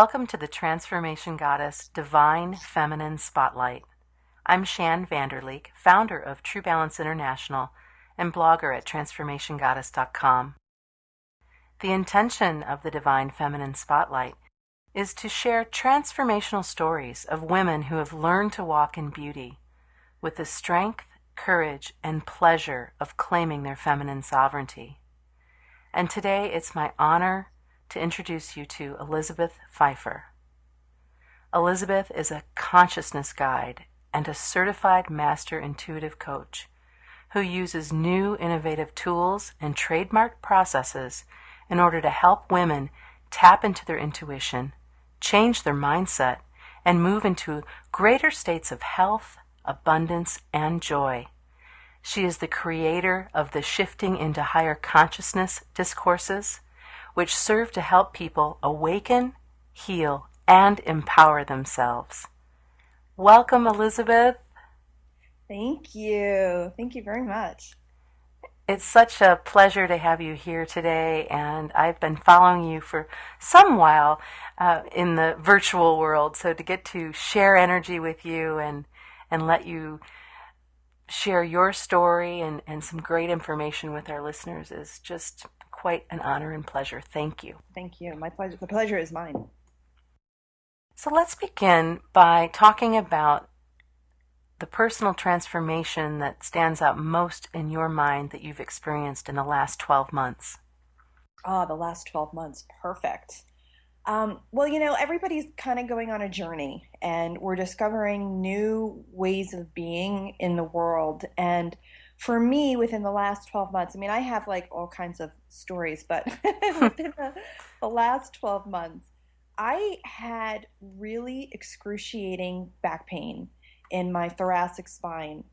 Welcome to the Transformation Goddess Divine Feminine Spotlight. I'm Shann Vander Leek, founder of True Balance International and blogger at transformationgoddess.com. The intention of the Divine Feminine Spotlight is to share transformational stories of women who have learned to walk in beauty with the strength, courage, and pleasure of claiming their feminine sovereignty. And today it's my honor to introduce you to Elizabeth Pfeiffer. Elizabeth is a consciousness guide and a certified master intuitive coach who uses new innovative tools and trademark processes in order to help women tap into their intuition, change their mindset, and move into greater states of health, abundance, and joy. She is the creator of the Shifting into Higher Consciousness discourses, which serve to help people awaken, heal, and empower themselves. Welcome, Elizabeth. Thank you. Thank you very much. It's such a pleasure to have you here today, and I've been following you for some while uh, in the virtual world. So to get to share energy with you and and let you share your story and, and some great information with our listeners is just quite an honor and pleasure. Thank you. Thank you. My pleasure. The pleasure is mine. So let's begin by talking about the personal transformation that stands out most in your mind that you've experienced in the last 12 months. Ah, oh, the last 12 months. Perfect. Um, well, you know, everybody's kind of going on a journey and we're discovering new ways of being in the world. And for me, within the last 12 months, I mean, I have like all kinds of stories, but within the, the last 12 months, I had really excruciating back pain in my thoracic spine.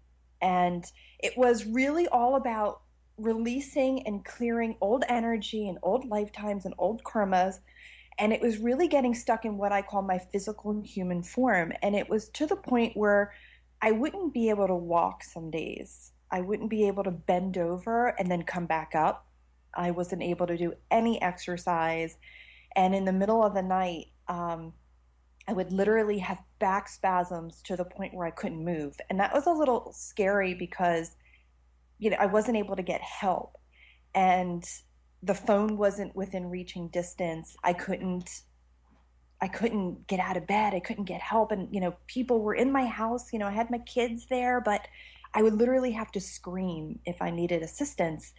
And it was really all about releasing and clearing old energy and old lifetimes and old karmas and it was really getting stuck in what I call my physical human form. And it was to the point where I wouldn't be able to walk some days. I wouldn't be able to bend over and then come back up. I wasn't able to do any exercise. And in the middle of the night, um, I would literally have back spasms to the point where I couldn't move. And that was a little scary because, you know, I wasn't able to get help. And the phone wasn't within reaching distance. I couldn't I couldn't get out of bed. I couldn't get help and you know, people were in my house, you know, I had my kids there, but I would literally have to scream if I needed assistance.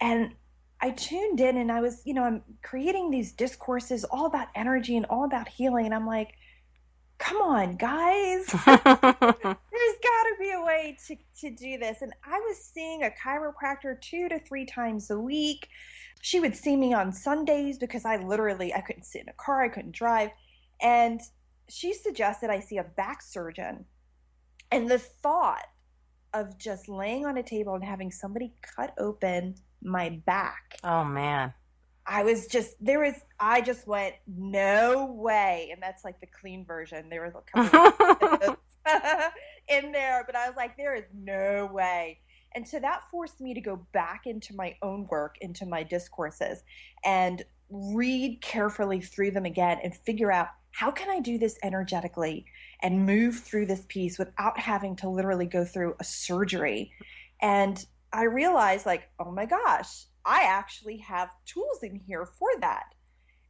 And I tuned in and I was, you know, I'm creating these discourses all about energy and all about healing and I'm like, come on, guys. There's got to be a way to, to do this. And I was seeing a chiropractor two to three times a week. She would see me on Sundays because I literally I couldn't sit in a car, I couldn't drive. And she suggested I see a back surgeon. And the thought of just laying on a table and having somebody cut open my back. Oh man. I was just there was I just went no way, and that's like the clean version. There was a couple in there, but I was like, there is no way. And so that forced me to go back into my own work, into my discourses, and read carefully through them again and figure out how can I do this energetically and move through this piece without having to literally go through a surgery. And I realized, like, oh my gosh, I actually have tools in here for that.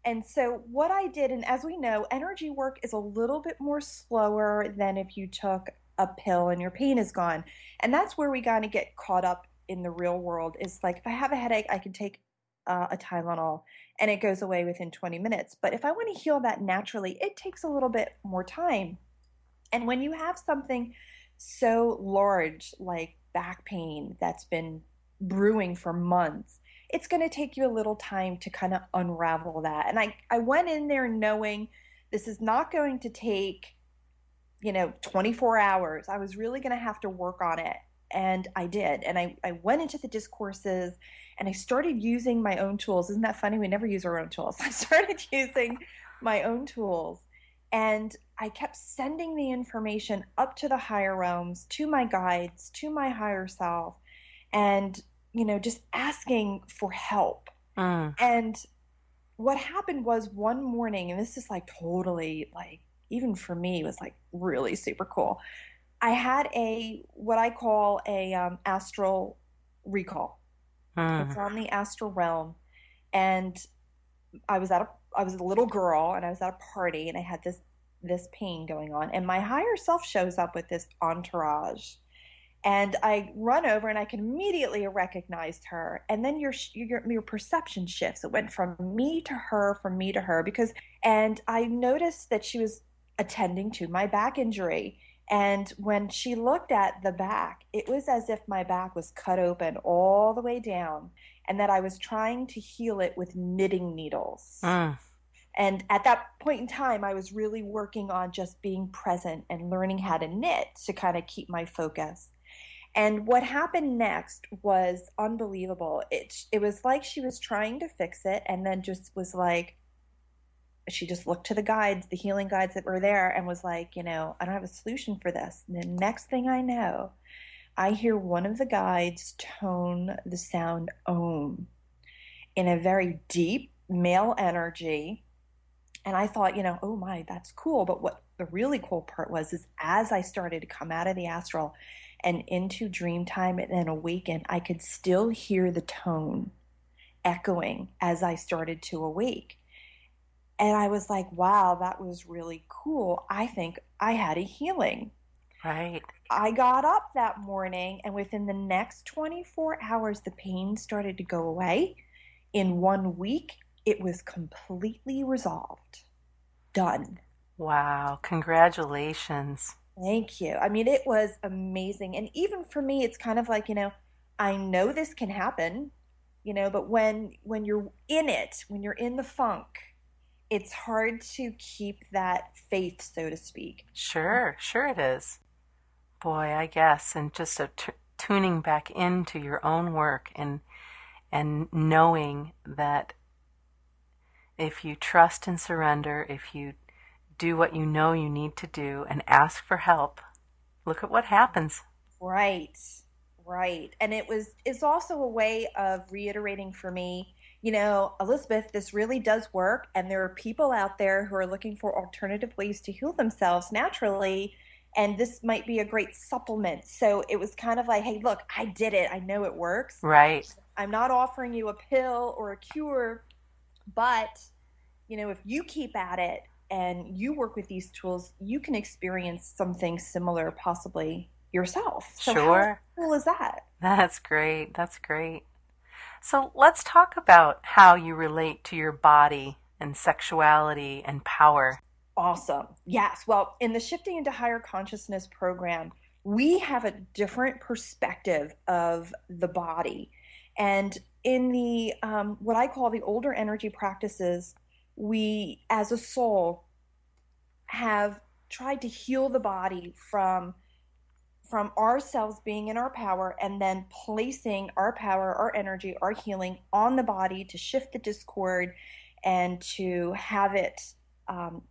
And so, what I did, and as we know, energy work is a little bit more slower than if you took a pill and your pain is gone. And that's where we kind of get caught up in the real world is like, if I have a headache, I can take uh, a Tylenol and it goes away within 20 minutes. But if I want to heal that naturally, it takes a little bit more time. And when you have something so large like back pain that's been brewing for months, it's going to take you a little time to kind of unravel that. And I, I went in there knowing this is not going to take, you know, 24 hours. I was really going to have to work on it. And I did. And I, I went into the discourses and I started using my own tools. Isn't that funny? We never use our own tools. I started using my own tools. And I kept sending the information up to the higher realms, to my guides, to my higher self. And you know, just asking for help. Mm. And what happened was one morning, and this is like totally like even for me was like really super cool. I had a what I call a um, astral recall. Mm. It's on the astral realm, and I was at a I was a little girl, and I was at a party, and I had this this pain going on, and my higher self shows up with this entourage, and I run over, and I can immediately recognize her, and then your your your perception shifts. It went from me to her, from me to her, because, and I noticed that she was attending to my back injury and when she looked at the back, it was as if my back was cut open all the way down and that I was trying to heal it with knitting needles. Mm. And at that point in time, I was really working on just being present and learning how to knit to kind of keep my focus. And what happened next was unbelievable. It it was like she was trying to fix it and then just was like, she just looked to the guides, the healing guides that were there, and was like, you know, I don't have a solution for this. And the next thing I know, I hear one of the guides tone the sound Om in a very deep male energy. And I thought, you know, oh my, that's cool. But what the really cool part was is as I started to come out of the astral and into dream time and then awaken, I could still hear the tone echoing as I started to awake. And I was like, wow, that was really cool. I think I had a healing. Right. I got up that morning, and within the next 24 hours, the pain started to go away. In one week, it was completely resolved. Done. Wow. Congratulations. Thank you. I mean, it was amazing. And even for me, it's kind of like, you know, I know this can happen, you know, but when when you're in it, when you're in the funk, it's hard to keep that faith, so to speak. Sure, sure it is. Boy, I guess, and just a t- tuning back into your own work and and knowing that if you trust and surrender, if you do what you know you need to do and ask for help, look at what happens. Right. Right. And it was it's also a way of reiterating for me you know, Elizabeth, this really does work. And there are people out there who are looking for alternative ways to heal themselves naturally. And this might be a great supplement. So it was kind of like, hey, look, I did it. I know it works. Right. I'm not offering you a pill or a cure, but, you know, if you keep at it and you work with these tools, you can experience something similar possibly yourself. So sure. How cool is that? That's great. That's great. So let's talk about how you relate to your body and sexuality and power. Awesome. Yes. Well, in the Shifting into Higher Consciousness program, we have a different perspective of the body. And in the um, what I call the older energy practices, we as a soul have tried to heal the body from from ourselves being in our power and then placing our power, our energy, our healing on the body to shift the discord and to have it um,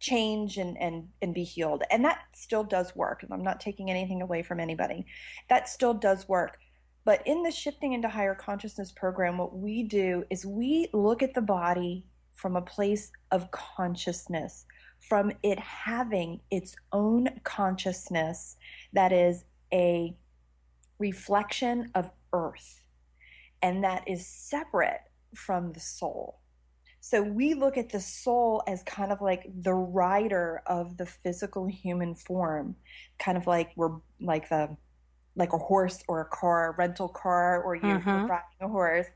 change and, and, and be healed. And that still does work. I'm not taking anything away from anybody. That still does work. But in the Shifting into Higher Consciousness program, what we do is we look at the body from a place of consciousness from it having its own consciousness that is a reflection of earth and that is separate from the soul. So we look at the soul as kind of like the rider of the physical human form, kind of like we're like the like a horse or a car, a rental car, or you're, mm-hmm. you're riding a horse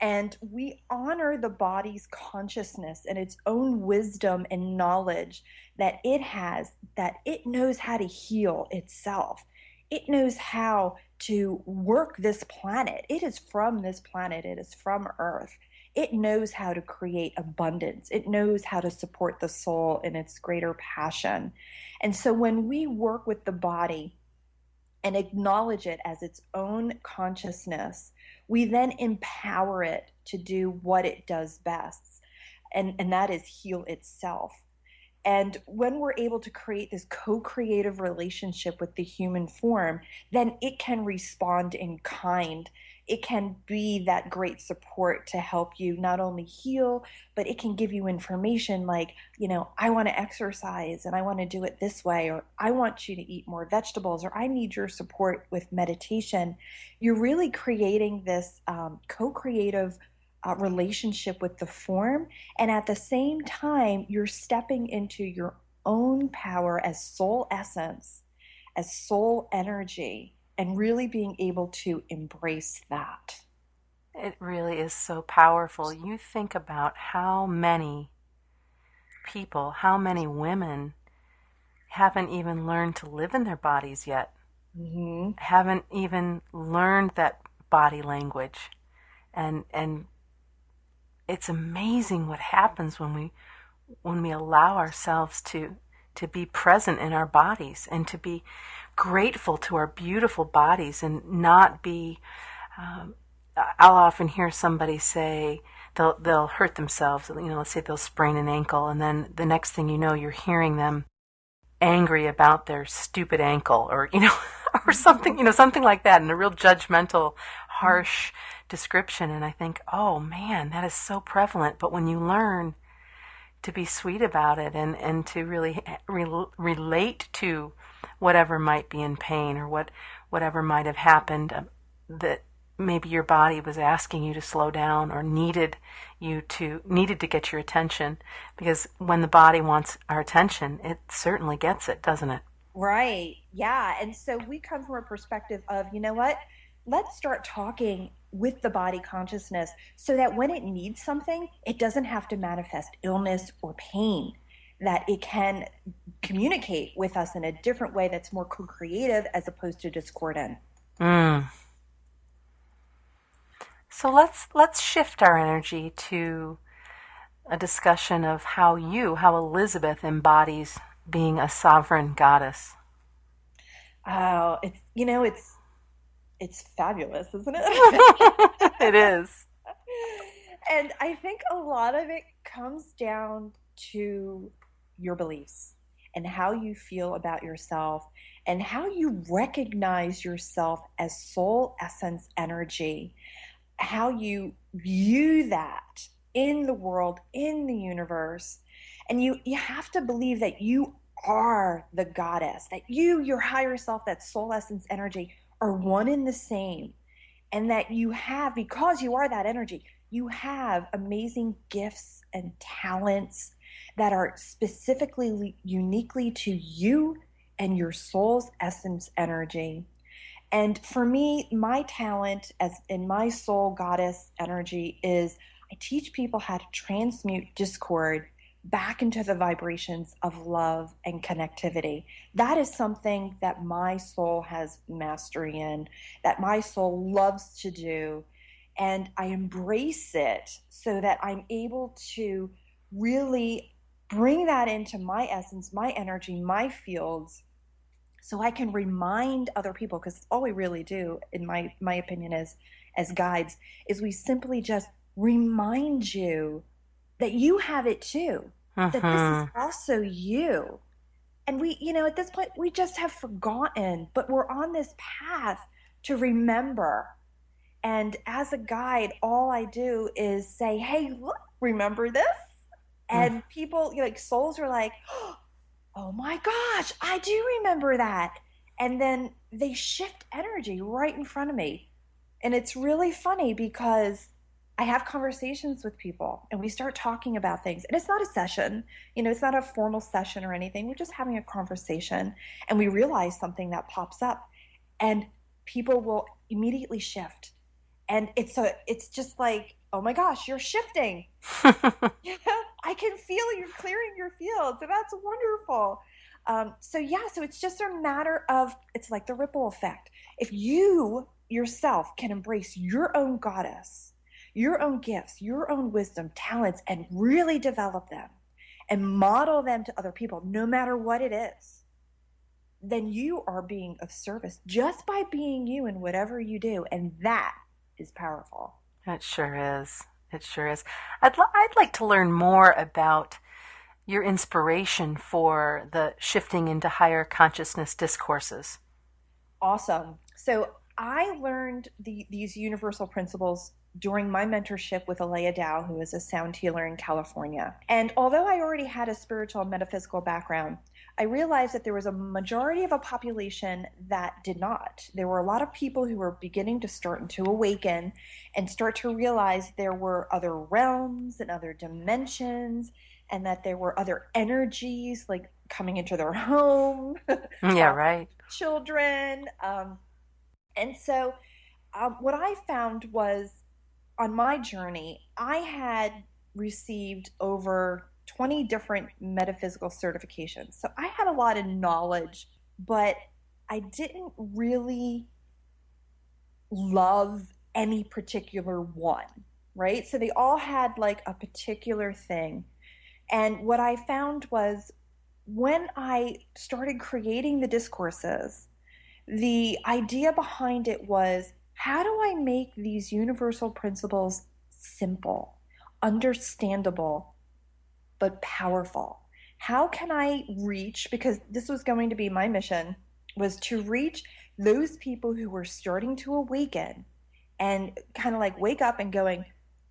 and we honor the body's consciousness and its own wisdom and knowledge that it has, that it knows how to heal itself. It knows how to work this planet. It is from this planet, it is from Earth. It knows how to create abundance. It knows how to support the soul in its greater passion. And so when we work with the body and acknowledge it as its own consciousness, we then empower it to do what it does best, and, and that is heal itself. And when we're able to create this co creative relationship with the human form, then it can respond in kind it can be that great support to help you not only heal, but it can give you information like, you know, I want to exercise and I want to do it this way, or I want you to eat more vegetables, or I need your support with meditation. You're really creating this um, co creative uh, relationship with the form. And at the same time, you're stepping into your own power as soul essence, as soul energy and really being able to embrace that. It really is so powerful. You think about how many people, how many women haven't even learned to live in their bodies yet, mm-hmm. haven't even learned that body language. And, and it's amazing what happens when we, when we allow ourselves to, to be present in our bodies and to be grateful to our beautiful bodies and not be. Um, I'll often hear somebody say they'll they'll hurt themselves. You know, let's say they'll sprain an ankle, and then the next thing you know, you're hearing them angry about their stupid ankle, or you know, or something, you know, something like that, and a real judgmental, harsh description. And I think, oh man, that is so prevalent. But when you learn to be sweet about it and and to really re- relate to whatever might be in pain or what whatever might have happened um, that maybe your body was asking you to slow down or needed you to needed to get your attention. Because when the body wants our attention it certainly gets it doesn't it? Right. Yeah. And so we come from a perspective of you know what? Let's start talking with the body consciousness so that when it needs something it doesn't have to manifest illness or pain that it can communicate with us in a different way that's more co-creative as opposed to discordant. Mm. So let's let's shift our energy to a discussion of how you, how Elizabeth embodies being a sovereign goddess. Oh, it's you know, it's it's fabulous, isn't it? it is. And I think a lot of it comes down to your beliefs and how you feel about yourself and how you recognize yourself as soul essence energy, how you view that in the world, in the universe. And you, you have to believe that you are the goddess, that you, your higher self, that soul essence energy, are one and the same. And that you have, because you are that energy, you have amazing gifts and talents that are specifically uniquely to you and your soul's essence energy. And for me, my talent as in my soul goddess energy is I teach people how to transmute discord back into the vibrations of love and connectivity. That is something that my soul has mastery in, that my soul loves to do. And I embrace it so that I'm able to really bring that into my essence, my energy, my fields, so I can remind other people, because all we really do, in my, my opinion, is as guides, is we simply just remind you that you have it too, uh-huh. that this is uh-huh. also you. And we, you know, at this point, we just have forgotten, but we're on this path to remember. And as a guide, all I do is say, hey, look, remember this? And people like souls are like oh my gosh i do remember that. And then they shift energy right in front of me. And it's really funny because i have conversations with people and we start talking about things. And it's not a session you know it's not a formal session or anything. We're just having a conversation and we realize something that pops up and people will immediately shift. And it's a it's just like oh my gosh you're shifting I can feel you're clearing your field. So that's wonderful. Um, so yeah, so it's just a matter of it's like the ripple effect. If you yourself can embrace your own goddess, your own gifts, your own wisdom, talents, and really develop them and model them to other people, no matter what it is, then you are being of service just by being you in whatever you do. And that is powerful. That sure is. It sure is. I'd, I'd like to learn more about your inspiration for the shifting into higher consciousness discourses. Awesome. So I learned the, these universal principles during my mentorship with Alea Dow, who is a sound healer in California. And although I already had a spiritual and metaphysical background, I realized that there was a majority of a population that did not. There were a lot of people who were beginning to start to awaken and start to realize there were other realms and other dimensions and that there were other energies like coming into their home. yeah, right. Children. Um, and so um, what I found was on my journey, I had received over 20 different metaphysical certifications. So I had a lot of knowledge, but I didn't really love any particular one, right? So they all had like a particular thing. And what I found was when I started creating the discourses, the idea behind it was how do I make these universal principles simple, understandable, but powerful? How can I reach, because this was going to be my mission, was to reach those people who were starting to awaken and kind of like wake up and going,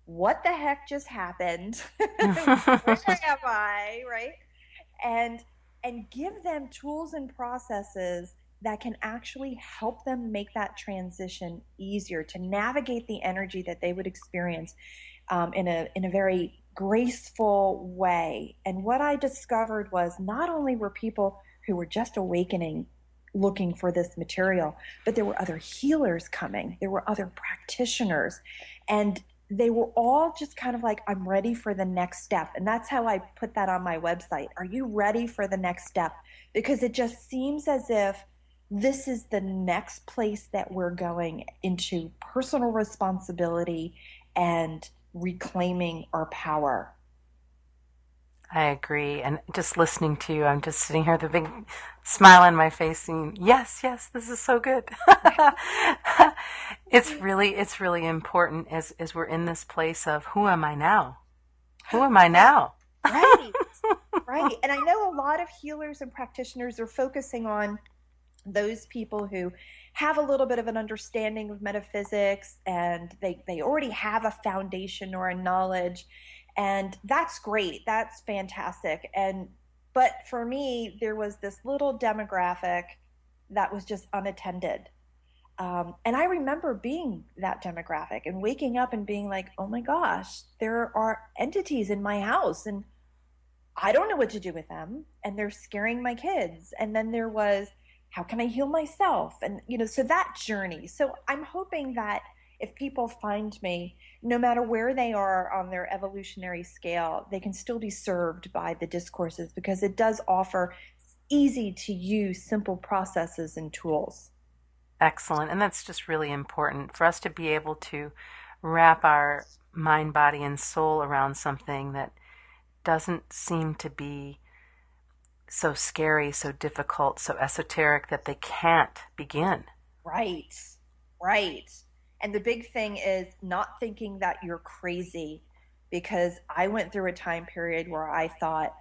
what the heck just happened? Where am I? Right? And and give them tools and processes that can actually help them make that transition easier to navigate the energy that they would experience um, in a in a very graceful way. And what I discovered was not only were people who were just awakening looking for this material, but there were other healers coming. There were other practitioners, and they were all just kind of like, I'm ready for the next step. And that's how I put that on my website. Are you ready for the next step? Because it just seems as if this is the next place that we're going into personal responsibility and reclaiming our power. I agree. And just listening to you, I'm just sitting here with a big smile on my face saying, yes, yes, this is so good. it's really, it's really important as, as we're in this place of who am I now? Who am I now? right. Right. And I know a lot of healers and practitioners are focusing on those people who have a little bit of an understanding of metaphysics and they, they already have a foundation or a knowledge and that's great that's fantastic. And but for me there was this little demographic that was just unattended. Um, and i remember being that demographic and waking up and being like oh my gosh there are entities in my house and i don't know what to do with them and they're scaring my kids. And then there was how can I heal myself? And, you know, so that journey. So I'm hoping that if people find me, no matter where they are on their evolutionary scale, they can still be served by the discourses because it does offer easy to use simple processes and tools. Excellent. And that's just really important for us to be able to wrap our mind, body, and soul around something that doesn't seem to be so scary, so difficult, so esoteric that they can't begin. Right, right. And the big thing is not thinking that you're crazy because I went through a time period where I thought,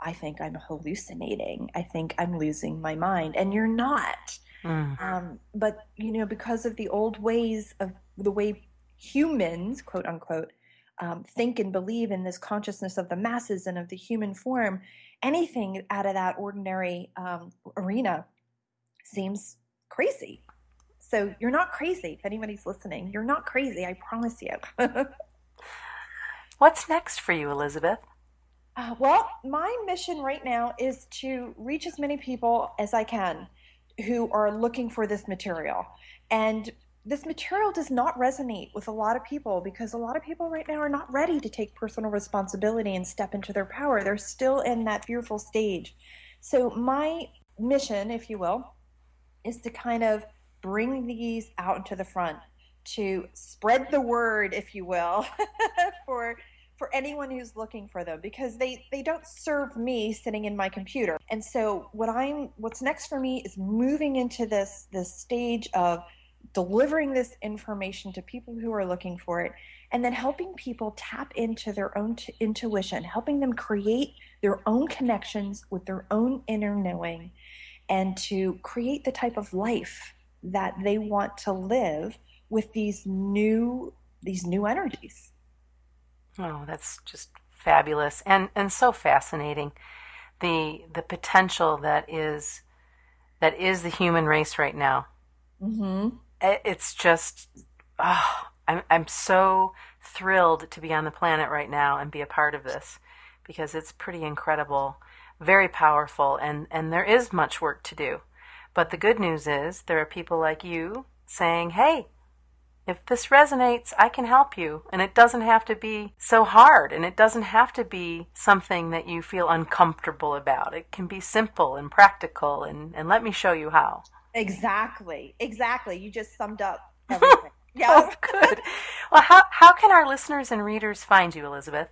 I think I'm hallucinating. I think I'm losing my mind. And you're not. Mm. Um, but, you know, because of the old ways of the way humans, quote unquote, um, think and believe in this consciousness of the masses and of the human form, anything out of that ordinary um, arena seems crazy. So you're not crazy. If anybody's listening, you're not crazy. I promise you. What's next for you, Elizabeth? Uh, well, my mission right now is to reach as many people as I can who are looking for this material. And this material does not resonate with a lot of people because a lot of people right now are not ready to take personal responsibility and step into their power. They're still in that fearful stage. So, my mission, if you will, is to kind of bring these out into the front, to spread the word, if you will, for for anyone who's looking for them because they they don't serve me sitting in my computer. And so what I'm what's next for me is moving into this this stage of delivering this information to people who are looking for it, and then helping people tap into their own t- intuition, helping them create their own connections with their own inner knowing, and to create the type of life that they want to live with these new these new energies. Oh, that's just fabulous and and so fascinating. The the potential that is that is the human race right now. Mm-hmm. It's just, oh, I'm I'm so thrilled to be on the planet right now and be a part of this because it's pretty incredible, very powerful, and and there is much work to do. But the good news is there are people like you saying, "Hey, if this resonates, I can help you. And it doesn't have to be so hard and it doesn't have to be something that you feel uncomfortable about. It can be simple and practical and, and let me show you how. Exactly. Exactly. You just summed up everything. yeah. oh, good. Well, how, how can our listeners and readers find you, Elizabeth?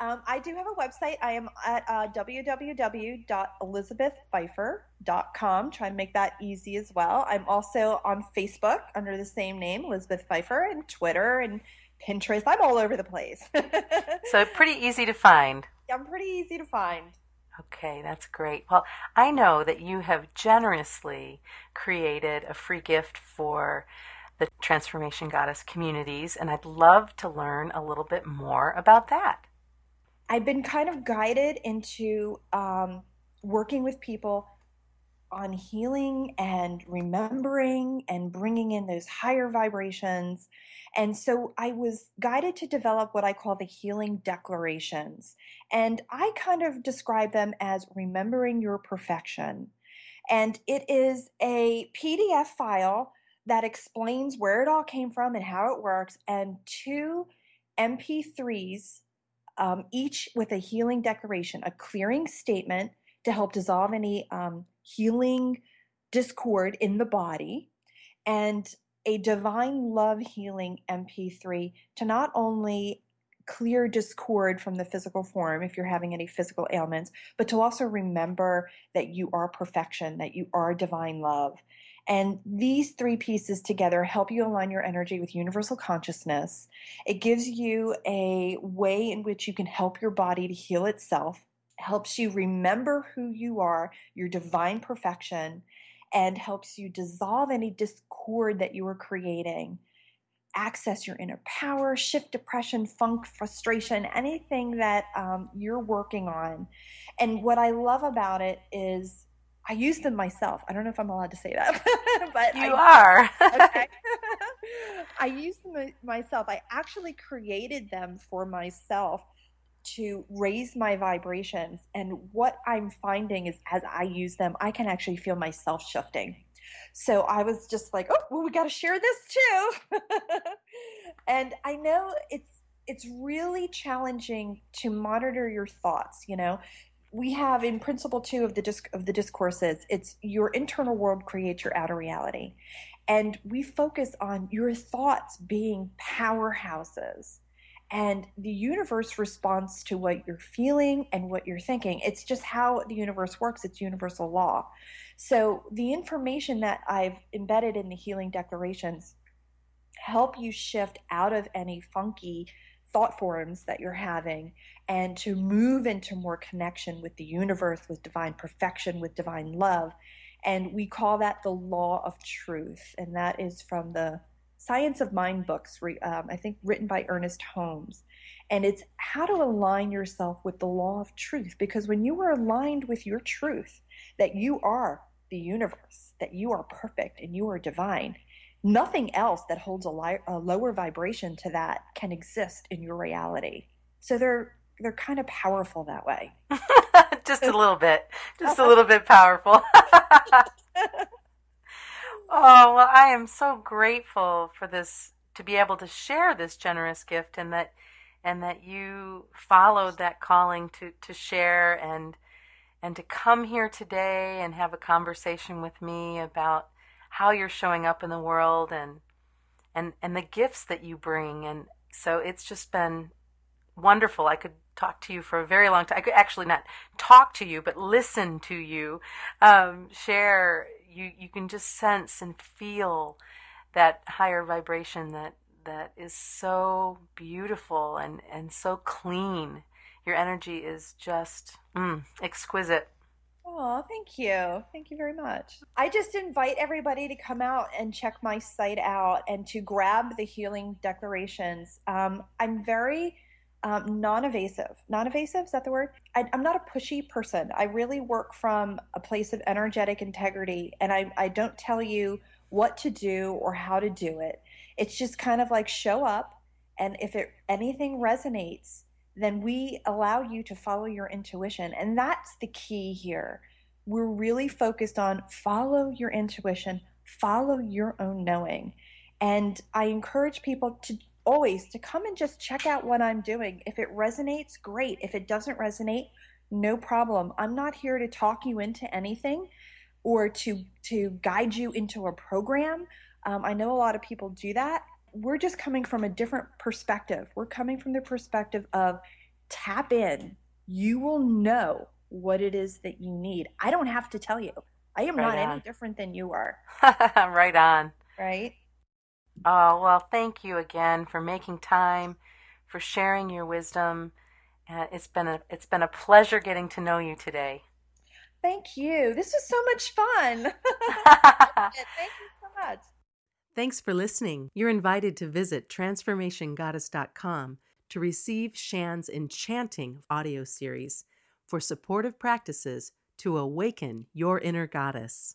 Um, I do have a website. I am at uh, www.elizabethpfeiffer.com. Try and make that easy as well. I'm also on Facebook under the same name, Elizabeth Pfeiffer, and Twitter and Pinterest. I'm all over the place. so pretty easy to find. I'm pretty easy to find. Okay, that's great. Well, I know that you have generously created a free gift for the Transformation Goddess communities, and I'd love to learn a little bit more about that. I've been kind of guided into um, working with people on healing and remembering and bringing in those higher vibrations. And so I was guided to develop what I call the healing declarations. And I kind of describe them as remembering your perfection. And it is a PDF file that explains where it all came from and how it works, and two MP3s um, each with a healing declaration, a clearing statement to help dissolve any um, healing discord in the body, and a divine love healing MP3 to not only clear discord from the physical form if you're having any physical ailments, but to also remember that you are perfection, that you are divine love, and these three pieces together help you align your energy with universal consciousness. It gives you a way in which you can help your body to heal itself, helps you remember who you are, your divine perfection, and helps you dissolve any discord that you are creating. Access your inner power, shift depression, funk, frustration, anything that um, you're working on. And what I love about it is I use them myself. I don't know if I'm allowed to say that, but you I, are. okay. I use them myself. I actually created them for myself to raise my vibrations. And what I'm finding is as I use them, I can actually feel myself shifting. So I was just like, oh, well, we got to share this too. and I know it's it's really challenging to monitor your thoughts you know we have in principle two of the disc of the discourses it's your internal world creates your outer reality and we focus on your thoughts being powerhouses and the universe responds to what you're feeling and what you're thinking it's just how the universe works it's universal law so the information that i've embedded in the healing declarations help you shift out of any funky thought forms that you're having and to move into more connection with the universe, with divine perfection, with divine love. And we call that the law of truth. And that is from the Science of Mind books, um, I think written by Ernest Holmes. And it's how to align yourself with the law of truth. Because when you are aligned with your truth, that you are the universe, that you are perfect and you are divine, nothing else that holds a, li- a lower vibration to that can exist in your reality. So they're they're kind of powerful that way. just a little bit, just a little bit powerful. oh well, I am so grateful for this to be able to share this generous gift, and that and that you followed that calling to to share and and to come here today and have a conversation with me about how you're showing up in the world and and and the gifts that you bring. And so it's just been wonderful. I could talk to you for a very long time i could actually not talk to you but listen to you um, share you you can just sense and feel that higher vibration that that is so beautiful and and so clean your energy is just mm, exquisite Oh, thank you. Thank you very much. I just invite everybody to come out and check my site out and to grab the healing declarations. Um, I'm very um, non-evasive. Non-evasive is that the word? I, am not a pushy person. I really work from a place of energetic integrity, and I, I don't tell you what to do or how to do it. It's just kind of like show up, and if it anything resonates, then we allow you to follow your intuition, and that's the key here. We're really focused on follow your intuition, follow your own knowing. And I encourage people to always to come and just check out what I'm doing. If it resonates, great. If it doesn't resonate, no problem. I'm not here to talk you into anything or to to guide you into a program. Um, I know a lot of people do that. We're just coming from a different perspective. We're coming from the perspective of tap in. You will know what it is that you need. I don't have to tell you. I am right not on. any different than you are. right on. Right? Oh, well, thank you again for making time, for sharing your wisdom. Uh, it's been a it's been a pleasure getting to know you today. Thank you. This was so much fun. thank you so much. Thanks for listening. You're invited to visit transformationgoddess.com to receive Shann's enchanting audio series for supportive practices to awaken your inner goddess.